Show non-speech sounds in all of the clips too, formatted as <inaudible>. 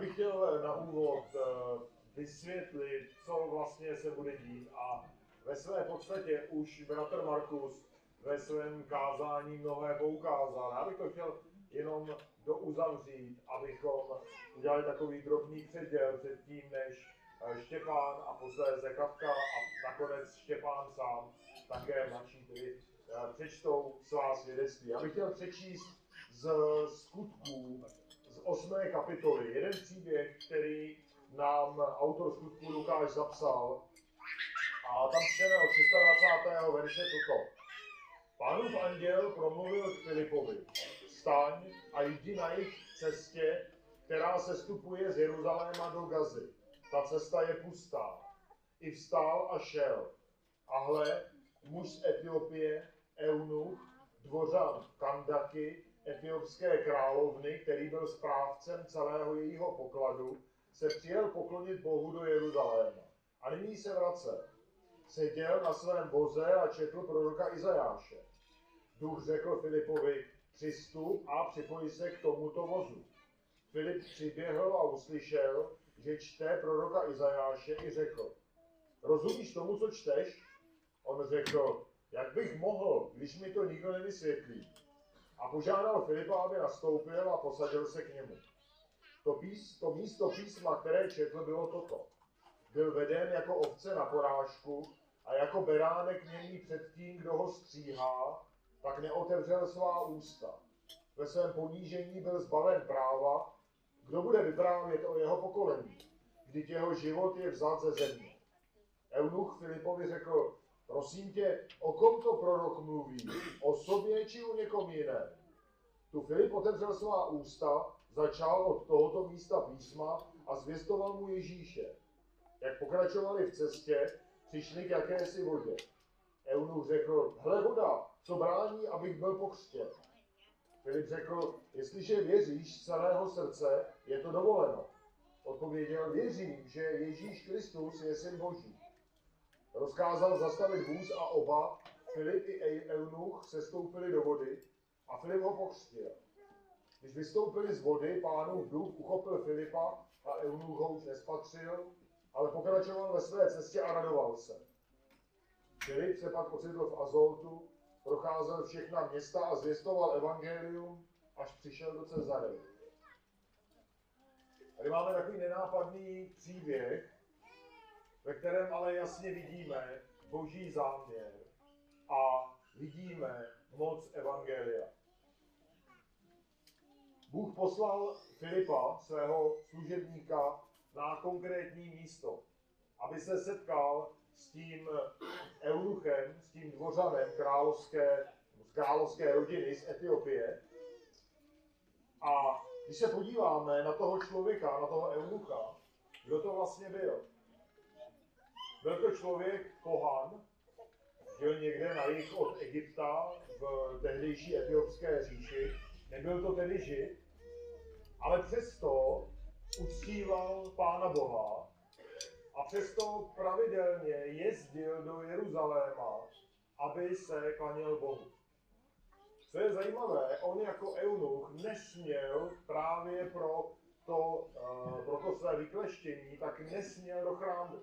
Bych chtěl na úvod eh, vysvětlit, co vlastně se bude dít a ve své podstatě už bratr Markus ve svém kázání mnohé poukázal. Já bych to chtěl jenom douzavřít, abychom udělali takový drobný předěl před tím, než eh, Štěpán a posléze Katka a nakonec Štěpán sám, také mladší, tedy eh, přečtou svá svědectví. Já bych chtěl přečíst z skutků osmé kapitoly jeden příběh, který nám autor skutku Lukáš zapsal a tam čteme od 26. verše toto. Pánův anděl promluvil k Filipovi, vstaň a jdi na jejich cestě, která se stupuje z Jeruzaléma do Gazy. Ta cesta je pustá. I vstál a šel. A hle, muž z Etiopie, Eunuch, dvořan Kandaky, etiopské královny, který byl správcem celého jejího pokladu, se přijel poklonit Bohu do Jeruzaléma. A nyní se vrace. Seděl na svém voze a četl proroka Izajáše. Duch řekl Filipovi, přistup a připojí se k tomuto vozu. Filip přiběhl a uslyšel, že čte proroka Izajáše i řekl, rozumíš tomu, co čteš? On řekl, jak bych mohl, když mi to nikdo nevysvětlí. A požádal Filipa, aby nastoupil a posadil se k němu. To, pís, to místo písma, které četl, bylo toto. Byl veden jako ovce na porážku a jako beránek němý před tím, kdo ho stříhá, tak neotevřel svá ústa. Ve svém ponížení byl zbaven práva, kdo bude vyprávět o jeho pokolení, kdy jeho život je vzat ze země. Eunuch Filipovi řekl, prosím tě, o kom to prorok mluví, o sobě či o někom jiném? Tu Filip otevřel svá ústa, začal od tohoto místa písma a zvěstoval mu Ježíše. Jak pokračovali v cestě, přišli k jakési vodě. Eunuch řekl, hle voda, co brání, abych byl pokřtěn. Filip řekl, jestliže věříš z celého srdce, je to dovoleno. Odpověděl, věřím, že Ježíš Kristus je syn Boží. Rozkázal zastavit vůz a oba, Filip i Eunuch, se stoupili do vody a Filip ho pokřtil. Když vystoupili z vody, pánův duch uchopil Filipa a Eunuch ho už nespatřil, ale pokračoval ve své cestě a radoval se. Filip se pak ocitl v Azoltu, procházel všechna města a zvěstoval evangelium, až přišel do Cezary. Tady máme takový nenápadný příběh, ve kterém ale jasně vidíme boží záměr a vidíme moc evangelia. Bůh poslal Filipa, svého služebníka, na konkrétní místo, aby se setkal s tím eunuchem, s tím dvořanem královské, z královské rodiny z Etiopie. A když se podíváme na toho člověka, na toho eunucha, kdo to vlastně byl? Byl to člověk pohan, žil někde na jih od Egypta v tehdejší etiopské říši. Nebyl to tedy žid, ale přesto uctíval Pána Boha a přesto pravidelně jezdil do Jeruzaléma, aby se klaněl Bohu. Co je zajímavé, on jako eunuch nesměl právě pro to, uh, pro to své vykleštění, tak nesměl do chrámu.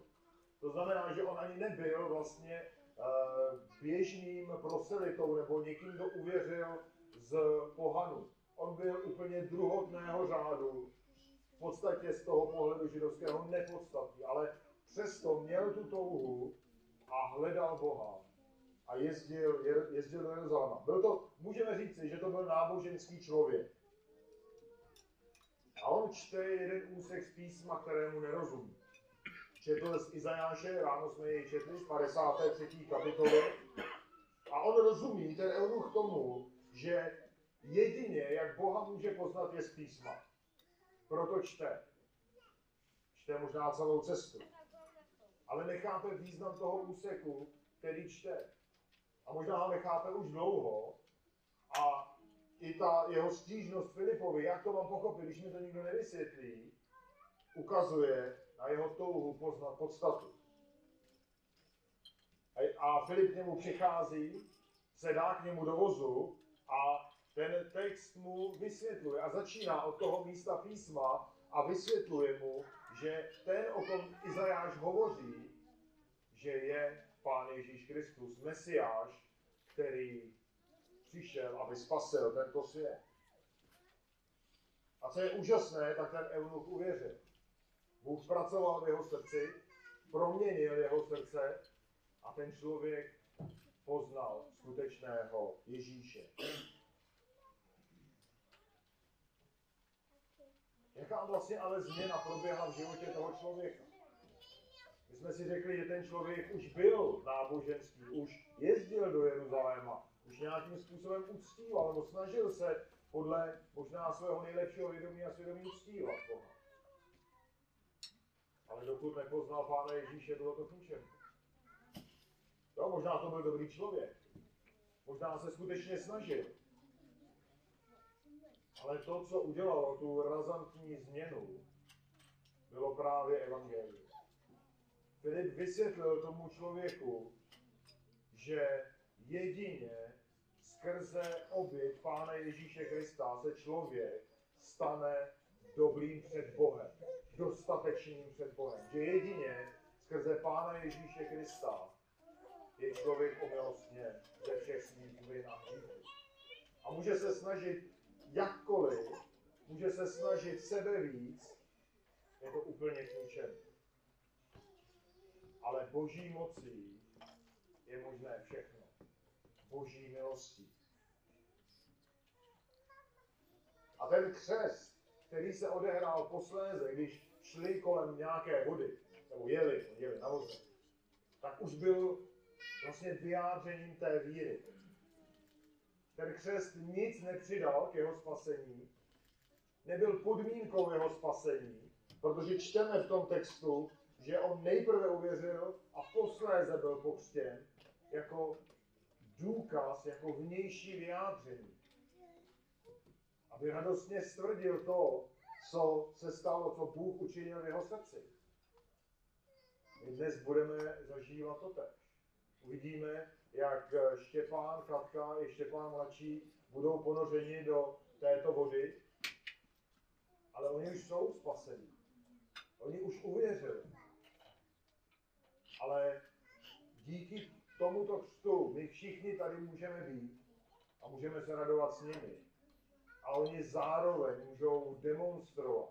To znamená, že on ani nebyl vlastně uh, běžným proselitou nebo někým, kdo uvěřil z pohanu. On byl úplně druhotného řádu, v podstatě z toho pohledu židovského nepodstatný, ale přesto měl tu touhu a hledal Boha a jezdil, jezdil do Jeruzaléma. Byl to, můžeme říci, že to byl náboženský člověk. A on čte jeden úsek z písma, kterému nerozumí. Četl z Izajáše, ráno jsme jej četli, z 53. kapitoly. A on rozumí, ten eunuch tomu, že jedině, jak Boha může poznat, je z písma. Proto čte. Čte možná celou cestu ale nechápe význam toho úseku, který čte. A možná ho nechápe už dlouho a i ta jeho stížnost Filipovi, jak to mám pochopit, když mi to nikdo nevysvětlí, ukazuje na jeho touhu poznat podstatu. A Filip k němu přichází, sedá k němu do vozu a ten text mu vysvětluje a začíná od toho místa písma a vysvětluje mu, že ten, o kom Izajáš hovoří, že je Pán Ježíš Kristus, Mesiáš, který přišel, aby spasil tento svět. A co je úžasné, tak ten eunuch uvěřil. Bůh pracoval v jeho srdci, proměnil jeho srdce a ten člověk poznal skutečného Ježíše. Jaká vlastně ale změna proběhla v životě toho člověka? My jsme si řekli, že ten člověk už byl náboženský, už jezdil do Jeruzaléma, už nějakým způsobem uctíval, nebo snažil se podle možná svého nejlepšího vědomí a svědomí uctívat Boha. Ale dokud nepoznal Pána Ježíše, bylo to k ničemu. Jo, možná to byl dobrý člověk. Možná se skutečně snažil. Ale to, co udělalo tu razantní změnu, bylo právě evangelium. Filip vysvětlil tomu člověku, že jedině skrze oběť Pána Ježíše Krista se člověk stane dobrým před Bohem, dostatečným před Bohem. Že jedině skrze Pána Ježíše Krista je člověk omilostně ze všech svých vin a hříchů. A může se snažit jakkoliv, může se snažit sebe víc, je to úplně k ničemu. Ale boží mocí je možné všechno. Boží milostí. A ten křest, který se odehrál posléze, když šli kolem nějaké vody, nebo jeli, jeli na voze, tak už byl vlastně vyjádřením té víry. Ten křest nic nepřidal k jeho spasení, nebyl podmínkou jeho spasení, protože čteme v tom textu, že on nejprve uvěřil a posléze byl pokřtěn jako důkaz, jako vnější vyjádření. Aby radostně stvrdil to, co se stalo, co Bůh učinil v jeho srdci. My dnes budeme zažívat to tež uvidíme, jak Štěpán, Katka i Štěpán mladší budou ponořeni do této vody, ale oni už jsou spaseni. Oni už uvěřili. Ale díky tomuto křtu my všichni tady můžeme být a můžeme se radovat s nimi. A oni zároveň můžou demonstrovat,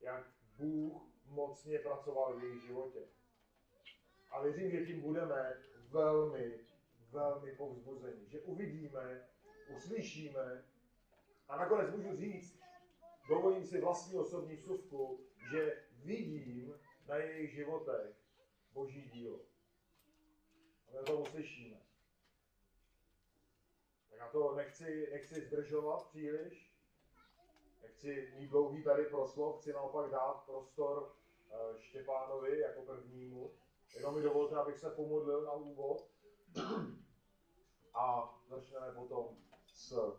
jak Bůh mocně pracoval v jejich životě. A věřím, že tím budeme velmi, velmi povzbuzení. Že uvidíme, uslyšíme a nakonec můžu říct, dovolím si vlastní osobní vsuvku, že vidím na jejich životech boží dílo. A my to uslyšíme. Já to nechci, nechci zdržovat příliš, nechci mít dlouhý tady proslov, chci naopak dát prostor eh, Štěpánovi jako prvnímu. Jenom mi dovolte, abych se pomodlil na úvod a začneme potom s uh,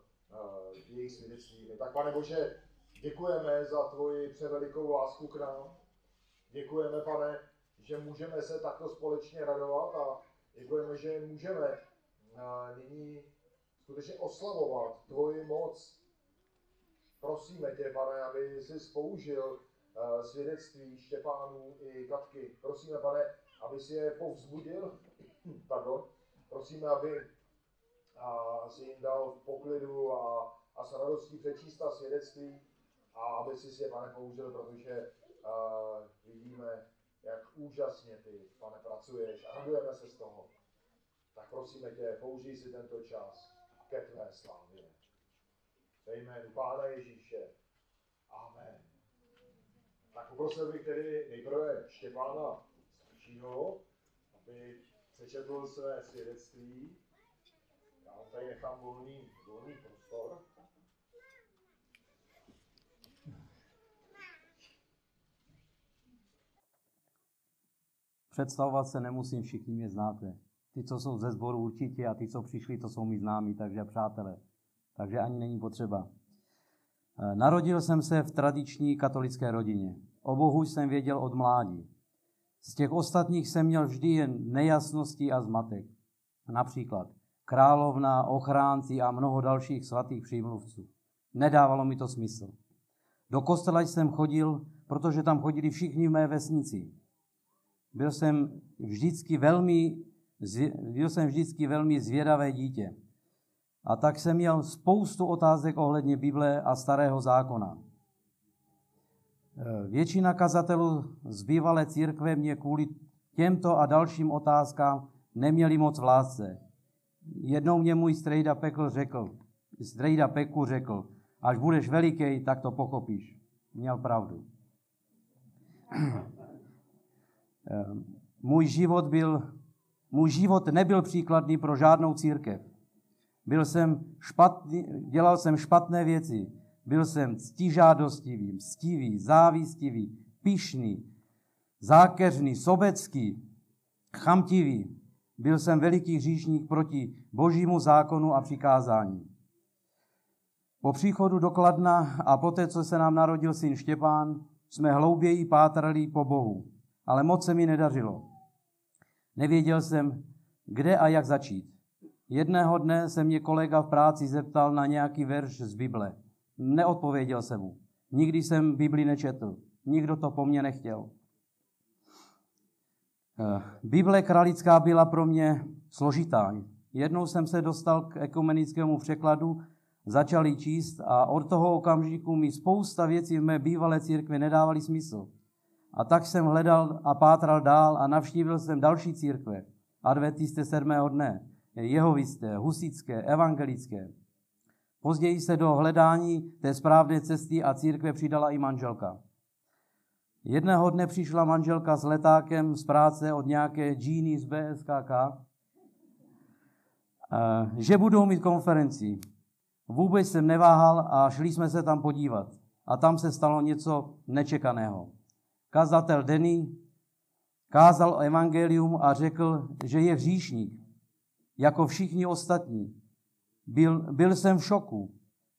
jejich svědectvími. Tak pane Bože, děkujeme za tvoji převelikou lásku k nám. Děkujeme, pane, že můžeme se takto společně radovat a děkujeme, že můžeme uh, nyní skutečně oslavovat tvoji moc. Prosíme tě, pane, aby jsi použil uh, svědectví Štěpánů i Katky. Prosíme, pane, aby si je povzbudil, <clears throat> pardon, prosíme, aby a, si jim dal v poklidu a, a s radostí přečíst ta svědectví a aby si si je, pane, použil, protože a, vidíme, jak úžasně ty, pane, pracuješ a radujeme se z toho. Tak prosíme tě, použij si tento čas ke tvé slávě. Ve jménu Pána Ježíše. Amen. Tak poprosil bych tedy nejprve Štěpána dalšího, aby přečetl své svědectví. Já vám tady nechám volný, volný prostor. Představovat se nemusím, všichni mě znáte. Ty, co jsou ze sboru určitě a ty, co přišli, to jsou mi známí, takže přátelé. Takže ani není potřeba. Eh, narodil jsem se v tradiční katolické rodině. O Bohu jsem věděl od mládí. Z těch ostatních jsem měl vždy jen nejasnosti a zmatek. Například královna, ochránci a mnoho dalších svatých přímluvců. Nedávalo mi to smysl. Do kostela jsem chodil, protože tam chodili všichni v mé vesnici. Byl jsem vždycky velmi, byl jsem vždycky velmi zvědavé dítě. A tak jsem měl spoustu otázek ohledně Bible a Starého zákona. Eh, většina kazatelů z bývalé církve mě kvůli těmto a dalším otázkám neměli moc v lásce. Jednou mě můj strejda Pekl řekl, strejda Peku řekl, až budeš veliký, tak to pochopíš. Měl pravdu. Eh, můj život byl, můj život nebyl příkladný pro žádnou církev. Byl jsem špatný, dělal jsem špatné věci. Byl jsem ctižádostivý, mstivý, závistivý, pišný, zákeřný, sobecký, chamtivý. Byl jsem veliký hříšník proti božímu zákonu a přikázání. Po příchodu do Kladna a poté, co se nám narodil syn Štěpán, jsme hlouběji pátrali po Bohu, ale moc se mi nedařilo. Nevěděl jsem, kde a jak začít. Jedného dne se mě kolega v práci zeptal na nějaký verš z Bible. Neodpověděl jsem mu. Nikdy jsem Bibli nečetl. Nikdo to po mně nechtěl. Eh, Bible kralická byla pro mě složitá. Jednou jsem se dostal k ekumenickému překladu, začal ji číst a od toho okamžiku mi spousta věcí v mé bývalé církvi nedávaly smysl. A tak jsem hledal a pátral dál a navštívil jsem další církve. Adventisté sedmého dne, jehovisté, husické, evangelické. Později se do hledání té správné cesty a církve přidala i manželka. Jedného dne přišla manželka s letákem z práce od nějaké džíny z BSKK, eh, že budou mít konferenci. Vůbec jsem neváhal a šli jsme se tam podívat. A tam se stalo něco nečekaného. Kazatel Denny kázal evangelium a řekl, že je hříšník, jako všichni ostatní. Byl, byl jsem v šoku.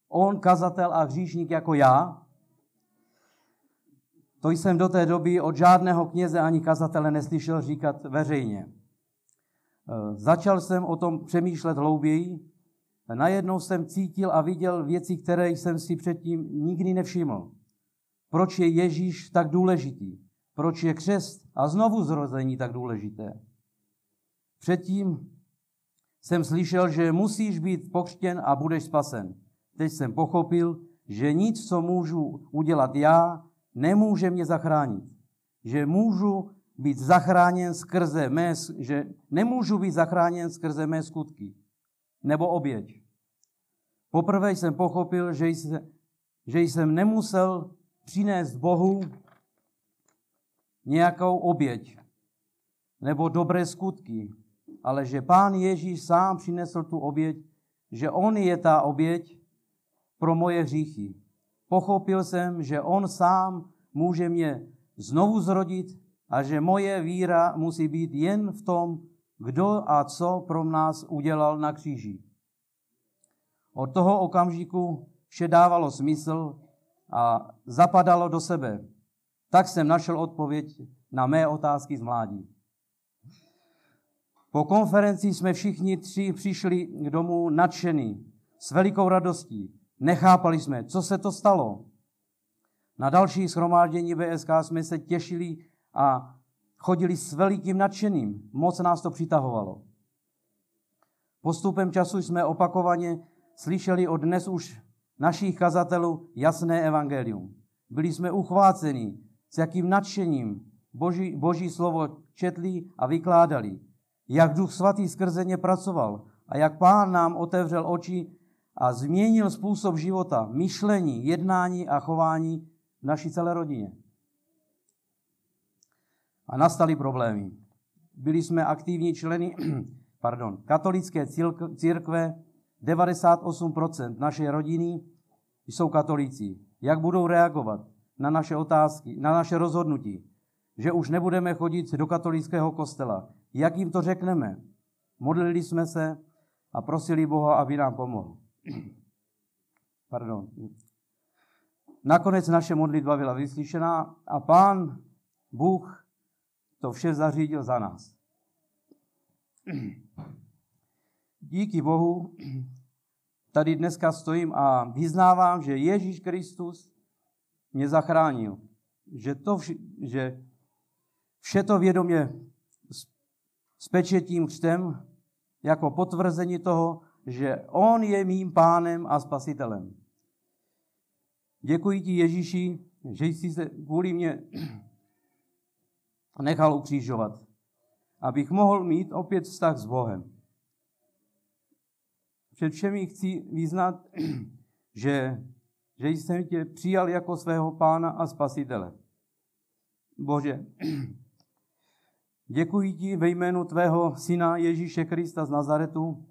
On, kazatel a hříšník jako já, to jsem do té doby od žádného kněze ani kazatele neslyšel říkat veřejně. E, začal jsem o tom přemýšlet hlouběji. Najednou jsem cítil a viděl věci, které jsem si předtím nikdy nevšiml. Proč je Ježíš tak důležitý? Proč je křest a znovu zrození tak důležité? Předtím jsem slyšel, že musíš být pokřtěn a budeš spasen. Teď jsem pochopil, že nic, co můžu udělat já, nemůže mě zachránit. Že můžu být zachráněn skrze mé, že nemůžu být zachráněn skrze mé skutky nebo oběť. Poprvé jsem pochopil, že jsem, že jsem nemusel přinést Bohu nějakou oběť nebo dobré skutky, ale že pán Ježíš sám přinesl tu oběť, že on je ta oběť pro moje hříchy. Pochopil jsem, že on sám může mě znovu zrodit a že moje víra musí být jen v tom, kdo a co pro nás udělal na kříži. Od toho okamžiku vše dávalo smysl a zapadalo do sebe. Tak jsem našel odpověď na mé otázky z mládí. Po konferenci jsme všichni tři přišli k domu nadšení, s velikou radostí. Nechápali jsme, co se to stalo. Na další schromáždění BSK jsme se těšili a chodili s velikým nadšením. Moc nás to přitahovalo. Postupem času jsme opakovaně slyšeli od dnes už našich kazatelů jasné evangelium. Byli jsme uchváceni, s jakým nadšením Boží, Boží slovo četli a vykládali jak Duch Svatý skrze ně pracoval a jak Pán nám otevřel oči a změnil způsob života, myšlení, jednání a chování v naší celé rodině. A nastaly problémy. Byli jsme aktivní členy <clears throat> pardon, katolické církve, 98% naší rodiny jsou katolíci. Jak budou reagovat na naše otázky, na naše rozhodnutí, že už nebudeme chodit do katolického kostela, jak jim to řekneme? Modlili jsme se a prosili Boha, aby nám pomohl. <clears throat> Pardon. Nakonec naše modlitba byla vyslyšená a pán Bůh to vše zařídil za nás. <clears throat> Díky Bohu <clears throat> tady dneska stojím a vyznávám, že Ježíš Kristus mě zachránil. Že, to vše, že vše to vědomě s, s pečetím křtem jako potvrzení toho, že On je mým pánem a spasitelem. Děkuji ti, Ježíši, že jsi se kvůli mě <clears throat> nechal ukřížovat, abych mohl mít opět vztah s Bohem. Před všemi chci vyznat, <clears throat> že, že jsem tě přijal jako svého pána a spasitele. Bože, <clears throat> děkuji ti ve jménu tvého syna Ježíše Krista z Nazaretu,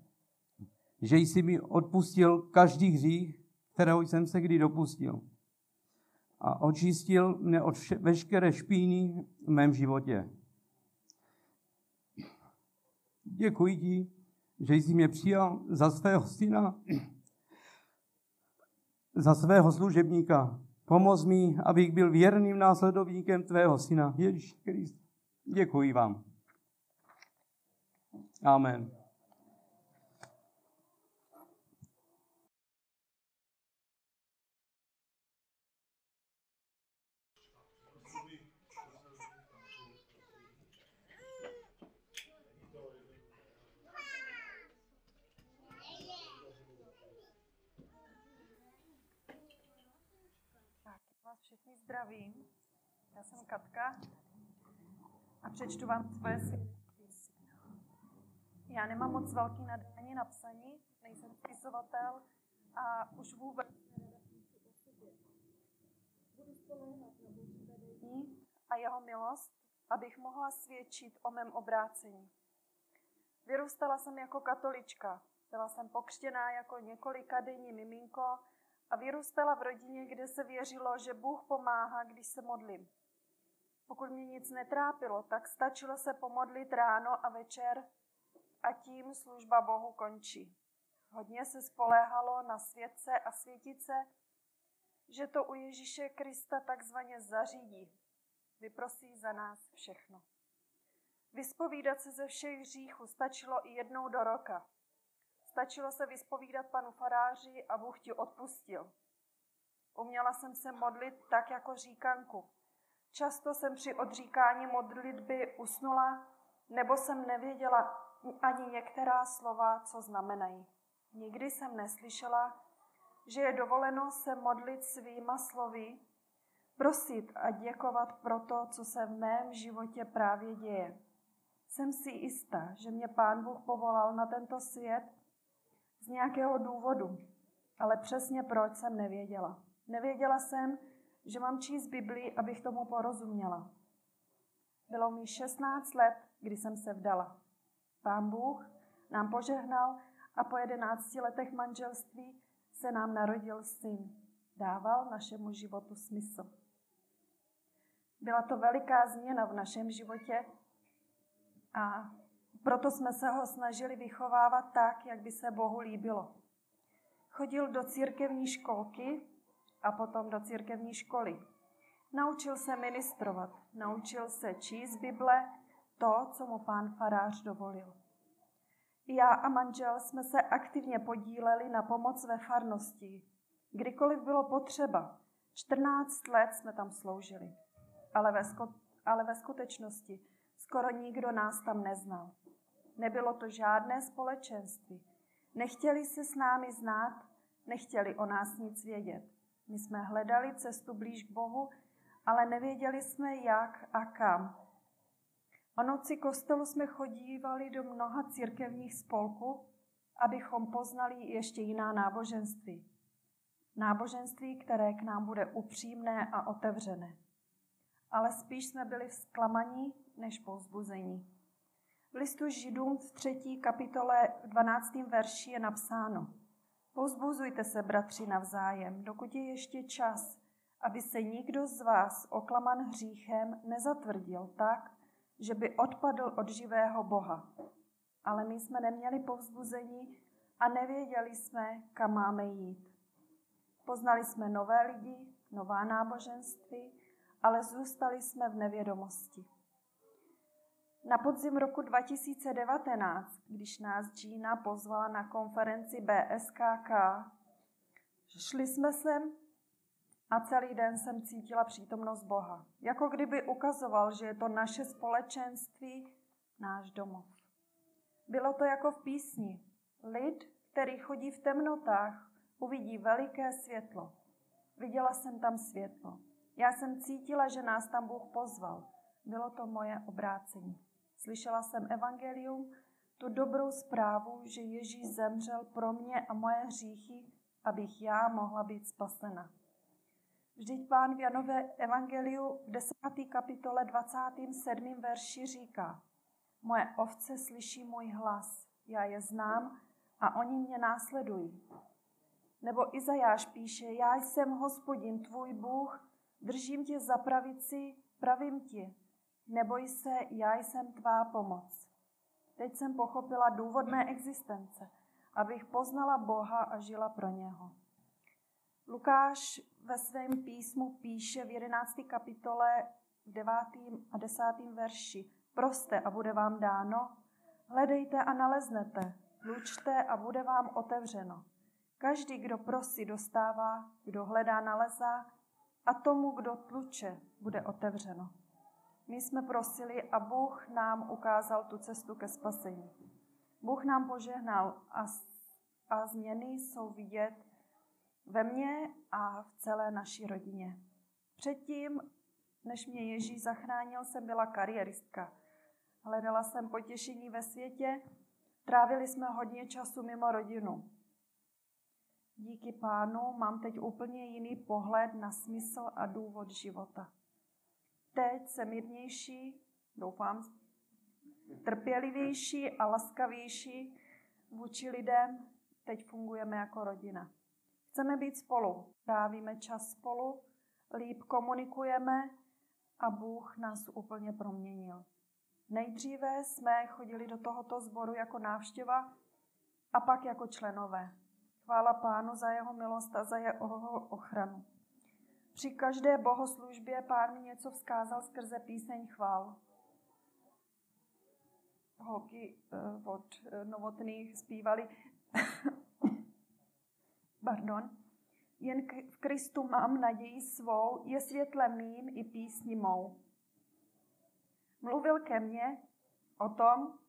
že jsi mi odpustil každý hřích, kterého jsem se kdy dopustil. A očistil mne od vše, veškeré špíny v mém životě. Děkuji ti, že jsi mě přijal za svého syna, za svého služebníka. Pomoz mi, abych byl věrným následovníkem tvého syna, Ježíš Krist. Děkuji vám. Amen. Všechny zdravím. Já jsem Katka a přečtu vám svoje svědectví. Já nemám moc velký nadání na psaní, nejsem spisovatel a už vůbec a jeho milost, abych mohla svědčit o mém obrácení. Vyrůstala jsem jako katolička. Byla jsem pokřtěná jako několika denní miminko a vyrůstala v rodině, kde se věřilo, že Bůh pomáhá, když se modlím. Pokud mě nic netrápilo, tak stačilo se pomodlit ráno a večer a tím služba Bohu končí. Hodně se spoléhalo na světce a světice, že to u Ježíše Krista takzvaně zařídí. Vyprosí za nás všechno. Vyspovídat se ze všech hříchů stačilo i jednou do roka. Stačilo se vyspovídat panu faráři a Bůh ti odpustil. Uměla jsem se modlit tak jako říkanku. Často jsem při odříkání modlitby usnula, nebo jsem nevěděla ani některá slova, co znamenají. Nikdy jsem neslyšela, že je dovoleno se modlit svýma slovy, prosit a děkovat pro to, co se v mém životě právě děje. Jsem si jistá, že mě Pán Bůh povolal na tento svět z nějakého důvodu, ale přesně proč jsem nevěděla. Nevěděla jsem, že mám číst Biblii, abych tomu porozuměla. Bylo mi 16 let, kdy jsem se vdala. Pán Bůh nám požehnal a po 11 letech manželství se nám narodil syn. Dával našemu životu smysl. Byla to veliká změna v našem životě a proto jsme se ho snažili vychovávat tak, jak by se Bohu líbilo. Chodil do církevní školky a potom do církevní školy. Naučil se ministrovat, naučil se číst Bible, to, co mu pán farář dovolil. Já a manžel jsme se aktivně podíleli na pomoc ve farnosti. Kdykoliv bylo potřeba, 14 let jsme tam sloužili. Ale ve, ale ve skutečnosti skoro nikdo nás tam neznal. Nebylo to žádné společenství. Nechtěli se s námi znát, nechtěli o nás nic vědět. My jsme hledali cestu blíž k Bohu, ale nevěděli jsme jak a kam. O noci kostelu jsme chodívali do mnoha církevních spolků, abychom poznali ještě jiná náboženství. Náboženství, které k nám bude upřímné a otevřené. Ale spíš jsme byli vzklamaní než povzbuzení. Listu Židům v třetí kapitole v 12. verši je napsáno Pozbuzujte se, bratři, navzájem, dokud je ještě čas, aby se nikdo z vás oklaman hříchem nezatvrdil tak, že by odpadl od živého Boha. Ale my jsme neměli povzbuzení a nevěděli jsme, kam máme jít. Poznali jsme nové lidi, nová náboženství, ale zůstali jsme v nevědomosti. Na podzim roku 2019, když nás Gina pozvala na konferenci BSKK, šli jsme sem A celý den jsem cítila přítomnost Boha. Jako kdyby ukazoval, že je to naše společenství, náš domov. Bylo to jako v písni. Lid, který chodí v temnotách, uvidí veliké světlo. Viděla jsem tam světlo. Já jsem cítila, že nás tam Bůh pozval. Bylo to moje obrácení. Slyšela jsem evangelium, tu dobrou zprávu, že Ježíš zemřel pro mě a moje hříchy, abych já mohla být spasena. Vždyť pán v Janové evangeliu v 10. kapitole 27. verši říká, moje ovce slyší můj hlas, já je znám a oni mě následují. Nebo Izajáš píše, já jsem hospodin, tvůj Bůh, držím tě za pravici, pravím ti, neboj se, já jsem tvá pomoc. Teď jsem pochopila důvod mé existence, abych poznala Boha a žila pro něho. Lukáš ve svém písmu píše v 11. kapitole v 9. a 10. verši Proste a bude vám dáno, hledejte a naleznete, lučte a bude vám otevřeno. Každý, kdo prosí, dostává, kdo hledá, nalezá a tomu, kdo tluče, bude otevřeno. My jsme prosili a Bůh nám ukázal tu cestu ke spasení. Bůh nám požehnal a, a změny jsou vidět ve mně a v celé naší rodině. Předtím, než mě Ježíš zachránil, jsem byla kariéristka. Hledala jsem potěšení ve světě, trávili jsme hodně času mimo rodinu. Díky pánu mám teď úplně jiný pohled na smysl a důvod života. Teď jsem mírnější, doufám, trpělivější a laskavější vůči lidem. Teď fungujeme jako rodina. Chceme být spolu, trávíme čas spolu, líp komunikujeme a Bůh nás úplně proměnil. Nejdříve jsme chodili do tohoto sboru jako návštěva a pak jako členové. Chvála pánu za jeho milost a za jeho ochranu. Při každé bohoslužbě pán mi něco vzkázal skrze píseň chvál. Holky uh, od uh, novotných zpívali <laughs> Pardon. Jen v Kristu mám naději svou, je světlem mým i písni mou. Mluvil ke mně o tom,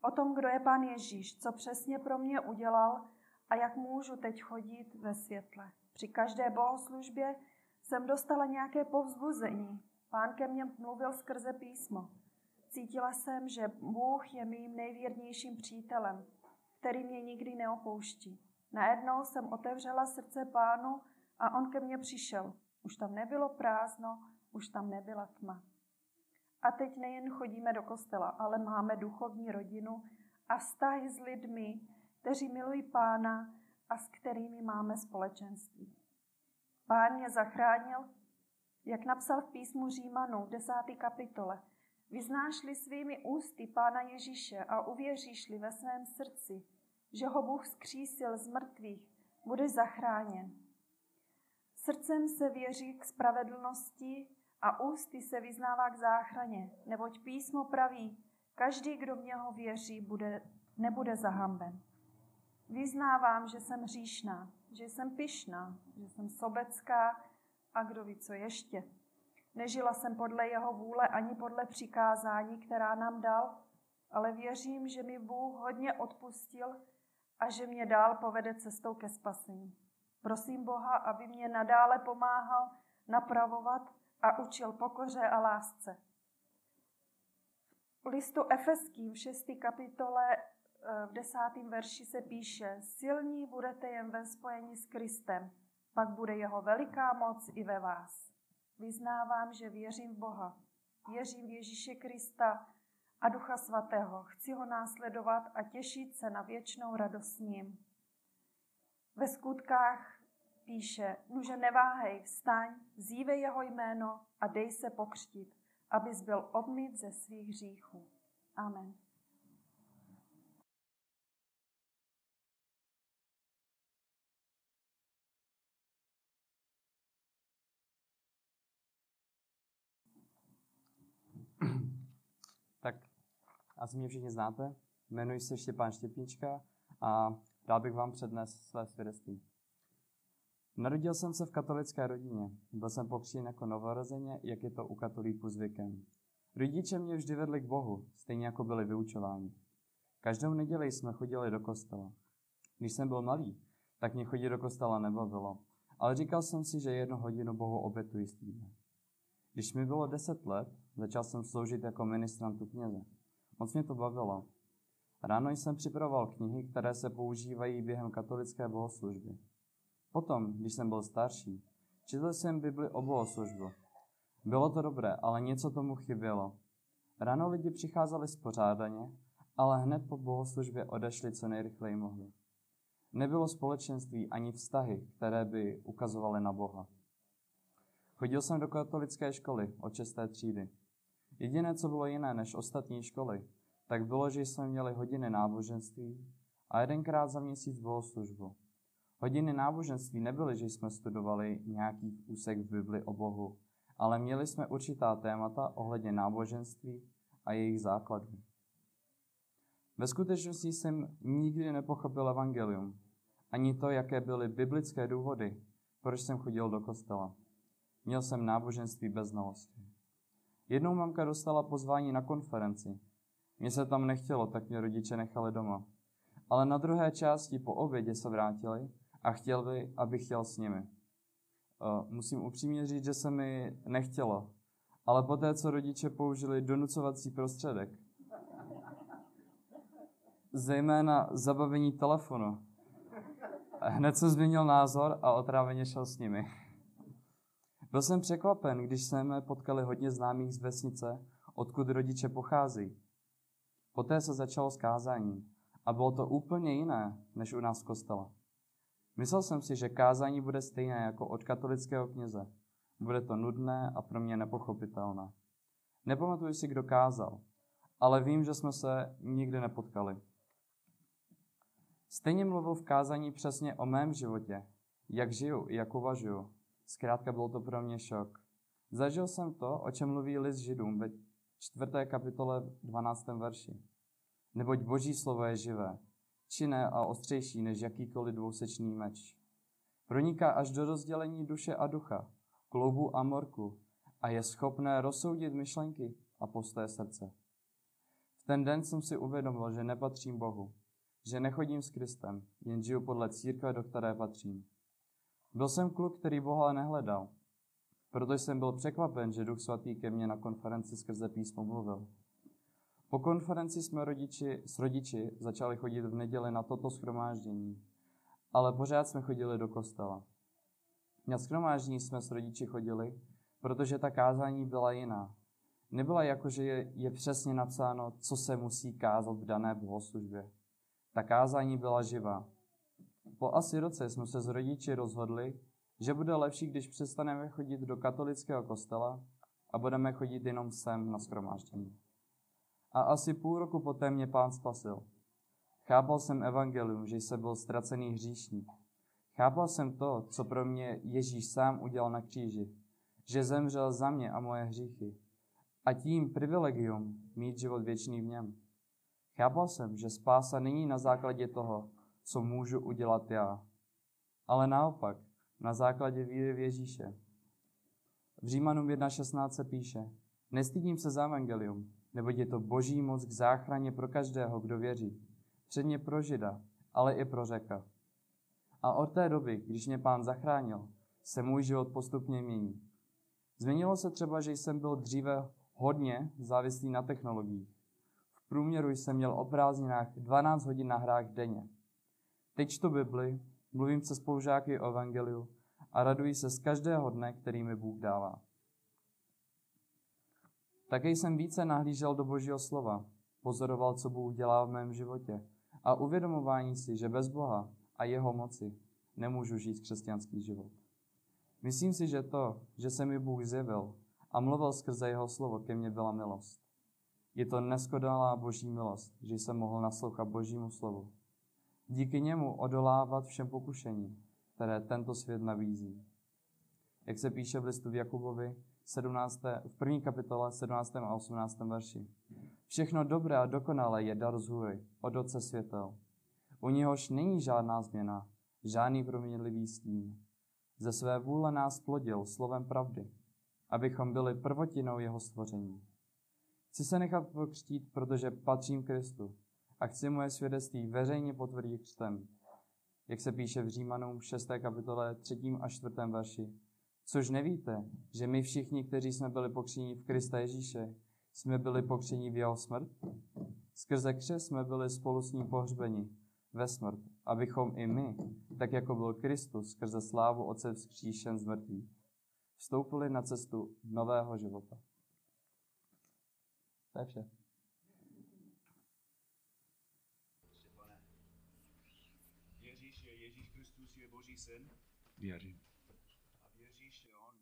o tom, kdo je Pán Ježíš, co přesně pro mě udělal a jak můžu teď chodit ve světle. Při každé bohoslužbě jsem dostala nějaké povzbuzení. Pán ke mně mluvil skrze písmo. Cítila jsem, že Bůh je mým nejvěrnějším přítelem, který mě nikdy neopouští. Najednou jsem otevřela srdce pánu a on ke mně přišel. Už tam nebylo prázdno, už tam nebyla tma. A teď nejen chodíme do kostela, ale máme duchovní rodinu a vztahy s lidmi, kteří milují pána a s kterými máme společenství. Pán mě zachránil, jak napsal v písmu Římanů v desáté kapitole. Vyznášli svými ústy Pána Ježíše a uvěříšli ve svém srdci, že ho Bůh skřísil z mrtvých, bude zachráněn. Srdcem se věří k spravedlnosti a ústy se vyznává k záchraně, neboť písmo praví, každý, kdo v něho věří, bude, nebude zahamben. Vyznávám, že jsem hříšná, že jsem pyšná, že jsem sobecká a kdo ví, co ještě. Nežila jsem podle jeho vůle ani podle přikázání, která nám dal, ale věřím, že mi Bůh hodně odpustil a že mě dál povede cestou ke spasení. Prosím Boha, aby mě nadále pomáhal napravovat a učil pokoře a lásce. V listu Efeským v 6. kapitole v desátém verši se píše Silní budete jen ve spojení s Kristem, pak bude jeho veliká moc i ve vás. Vyznávám, že věřím v Boha, věřím v Ježíše Krista, a Ducha Svatého. Chci ho následovat a těšit se na věčnou radost s ním. Ve skutkách píše, nuže neváhej, vstaň, zívej jeho jméno a dej se pokřtit, abys byl obmyt ze svých hříchů. Amen. Asi mě všichni znáte. Jmenuji se Štěpán Štěpnička a dál bych vám přednes své svědectví. Narodil jsem se v katolické rodině. Byl jsem pokřtěn jako novorozeně, jak je to u katolíků zvykem. Rodiče mě vždy vedli k Bohu, stejně jako byli vyučováni. Každou neděli jsme chodili do kostela. Když jsem byl malý, tak mě chodit do kostela nebavilo, ale říkal jsem si, že jednu hodinu Bohu obětuji týdne. Když mi bylo deset let, začal jsem sloužit jako ministrant u kněze. Moc mě to bavilo. Ráno jsem připravoval knihy, které se používají během katolické bohoslužby. Potom, když jsem byl starší, četl jsem Bibli o bohoslužbu. Bylo to dobré, ale něco tomu chybělo. Ráno lidi přicházeli spořádaně, ale hned po bohoslužbě odešli co nejrychleji mohli. Nebylo společenství ani vztahy, které by ukazovaly na Boha. Chodil jsem do katolické školy od česté třídy. Jediné, co bylo jiné než ostatní školy, tak bylo, že jsme měli hodiny náboženství a jedenkrát za měsíc bohoslužbu. Hodiny náboženství nebyly, že jsme studovali nějaký úsek v Bibli o Bohu, ale měli jsme určitá témata ohledně náboženství a jejich základů. Ve skutečnosti jsem nikdy nepochopil evangelium, ani to, jaké byly biblické důvody, proč jsem chodil do kostela. Měl jsem náboženství bez znalosti. Jednou mamka dostala pozvání na konferenci. Mně se tam nechtělo, tak mě rodiče nechali doma. Ale na druhé části po obědě se vrátili a chtěli, abych jel s nimi. Uh, musím upřímně říct, že se mi nechtělo, ale poté, co rodiče použili donucovací prostředek, zejména zabavení telefonu, hned jsem změnil názor a otráveně šel s nimi. Byl jsem překvapen, když jsme potkali hodně známých z vesnice, odkud rodiče pocházejí. Poté se začalo s kázáním a bylo to úplně jiné, než u nás v kostele. Myslel jsem si, že kázání bude stejné jako od katolického kněze. Bude to nudné a pro mě nepochopitelné. Nepamatuji si, kdo kázal, ale vím, že jsme se nikdy nepotkali. Stejně mluvil v kázání přesně o mém životě, jak žiju, jak uvažuju. Zkrátka byl to pro mě šok. Zažil jsem to, o čem mluví list Židům ve čtvrté kapitole 12. verši. Neboť boží slovo je živé, činné a ostřejší než jakýkoliv dvousečný meč. Proniká až do rozdělení duše a ducha, kloubu a morku a je schopné rozsoudit myšlenky a postoje srdce. V ten den jsem si uvědomil, že nepatřím Bohu, že nechodím s Kristem, jen žiju podle církve, do které patřím. Byl jsem kluk, který Boha nehledal, proto jsem byl překvapen, že Duch Svatý ke mně na konferenci skrze písmo mluvil. Po konferenci jsme rodiči, s rodiči začali chodit v neděli na toto schromáždění, ale pořád jsme chodili do kostela. Na schromáždění jsme s rodiči chodili, protože ta kázání byla jiná. Nebyla jako, že je, je přesně napsáno, co se musí kázat v dané bohoslužbě. Ta kázání byla živá. Po asi roce jsme se s rodiči rozhodli, že bude lepší, když přestaneme chodit do katolického kostela a budeme chodit jenom sem na schromáždění. A asi půl roku poté mě pán spasil. Chápal jsem evangelium, že jsem byl ztracený hříšník. Chápal jsem to, co pro mě Ježíš sám udělal na kříži, že zemřel za mě a moje hříchy. A tím privilegium mít život věčný v něm. Chápal jsem, že spása není na základě toho, co můžu udělat já, ale naopak na základě víry v Ježíše. V Římanům 1.16 se píše, nestydím se za evangelium, neboť je to boží moc k záchraně pro každého, kdo věří. Předně pro žida, ale i pro řeka. A od té doby, když mě pán zachránil, se můj život postupně mění. Změnilo se třeba, že jsem byl dříve hodně závislý na technologiích. V průměru jsem měl o prázdninách 12 hodin na hrách denně. Teď čtu Bibli, mluvím se spolužáky o Evangeliu a raduji se z každého dne, který mi Bůh dává. Také jsem více nahlížel do Božího slova, pozoroval, co Bůh dělá v mém životě a uvědomování si, že bez Boha a jeho moci nemůžu žít křesťanský život. Myslím si, že to, že se mi Bůh zjevil a mluvil skrze jeho slovo, ke mně byla milost. Je to neskodalá boží milost, že jsem mohl naslouchat božímu slovu. Díky němu odolávat všem pokušením, které tento svět nabízí. Jak se píše v listu v Jakubovi, 17. v první kapitole 17. a 18. verši. Všechno dobré a dokonalé je dar z hůry, od Otce světel. U něhož není žádná změna, žádný proměnlivý stín. ze své vůle nás plodil slovem pravdy, abychom byli prvotinou jeho stvoření. Chci se nechat pokřtít, protože patřím Kristu a chci moje svědectví veřejně potvrdit křtem, jak se píše v Římanům 6. kapitole 3. a 4. verši. Což nevíte, že my všichni, kteří jsme byli pokřtěni v Krista Ježíše, jsme byli pokřtěni v jeho smrt? Skrze křes jsme byli spolu s ním pohřbeni ve smrt, abychom i my, tak jako byl Kristus skrze slávu Otce vzkříšen z mrtvých, vstoupili na cestu nového života. To. Věříš, že Ježíš Kristus je Boží syn? Věřím. A věříš, že on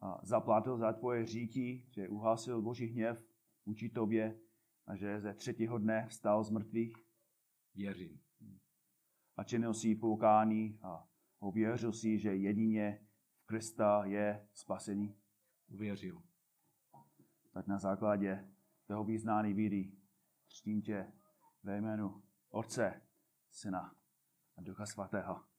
A zaplatil za tvoje říky, že uhasil Boží hněv vůči tobě a že ze třetího dne vstal z mrtvých Věřím. a činil si poukání a uvěřil si, že jedině v Krista je spasení. Uvěřil. Tak na základě toho význání víry křtím tě ve jménu Otce, Syna a Ducha Svatého.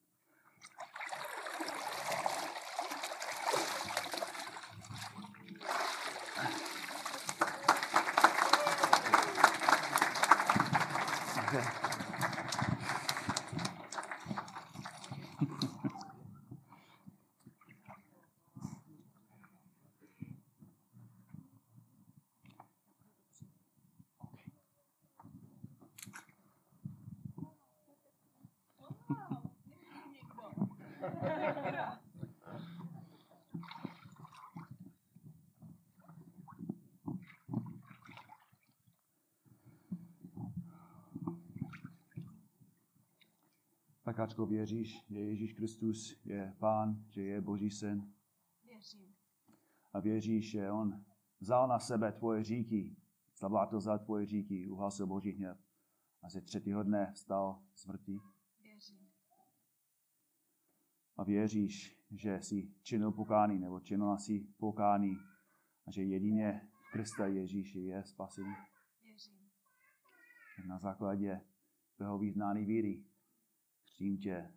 Tak Ačko věříš, že Ježíš Kristus je Pán, že je Boží syn Věřím. a věříš, že On vzal na sebe tvoje říky, zavlátil za tvoje říky, uhasil Boží hněv a ze třetího dne vstal z mrtvých. Věřím. A věříš, že jsi činil pokání nebo činila si pokání a že jedině v Krista Ježíši je spasení. Věřím. Na základě tvého význání víry křtím tě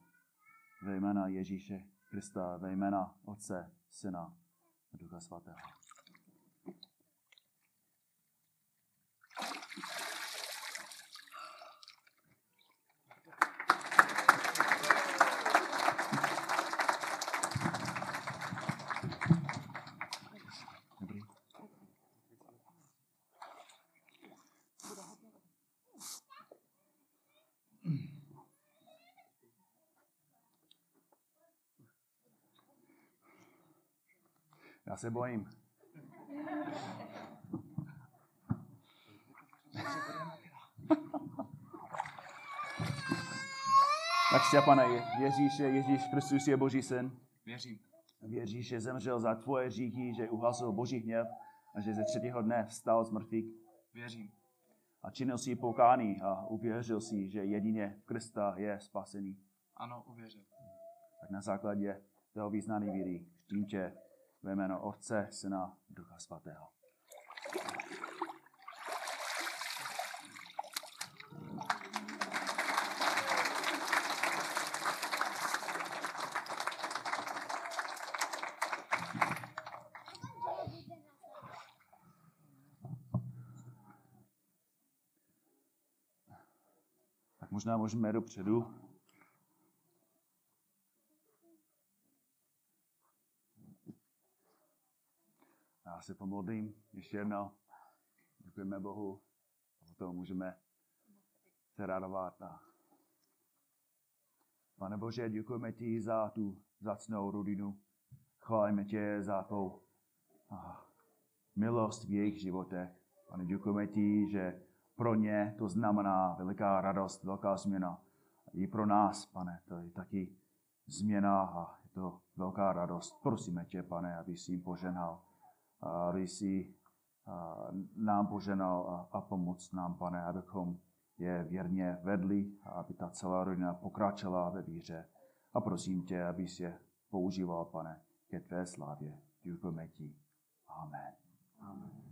ve jména Ježíše Krista, ve jména Otce, Syna a Ducha Svatého. Dobrý. Já se bojím. Tak Štěpane, je- věříš, že Ježíš Kristus je Boží syn? věřím. Věříš, že zemřel za tvoje říky, že uhasil Boží hněv a že ze třetího dne vstal z mrtvých? Věřím. A činil si pokání a uvěřil si, že jedině Krista je spasený. Ano, uvěřil. Tak na základě toho význání víry křtím tě ve jméno Otce, Syna, Ducha Svatého. Tak možná můžeme dopředu. Já se pomodlím ještě jednou. Děkujeme Bohu. A potom můžeme se radovat. A... Pane Bože, děkujeme ti za tu zacnou rodinu. Chválíme tě za tvou a, milost v jejich životech. Pane, děkujeme ti, že pro ně to znamená veliká radost, velká změna. I pro nás, pane, to je taky změna a je to velká radost. Prosíme tě, pane, aby jsi jim poženal, aby jsi nám poženal a, pomoc nám, pane, abychom je věrně vedli aby ta celá rodina pokračovala ve víře. A prosím tě, abys je používal, pane, ke tvé slávě. Děkujeme ti. Amen. Amen.